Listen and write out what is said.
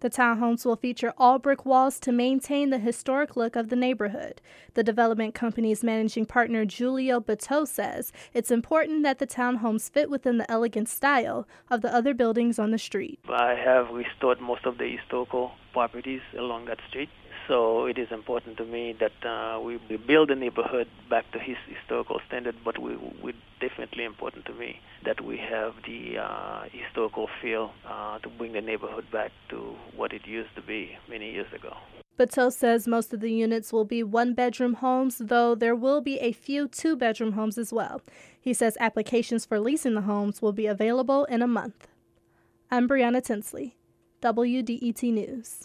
The townhomes will feature all brick walls to maintain the historic look of the neighborhood. The development company's managing partner, Julio Bateau, says it's important that the townhomes fit within the elegant style of the other buildings on the street. I have restored most of the historical properties along that street. So it is important to me that uh, we, build the neighborhood back to his historical standard, but we, we definitely important to me that we have the uh, historical feel uh, to bring the neighborhood back to what it used to be many years ago. Bateau says most of the units will be one bedroom homes, though there will be a few two bedroom homes as well. He says applications for leasing the homes will be available in a month. I'm Brianna Tinsley, WDET News.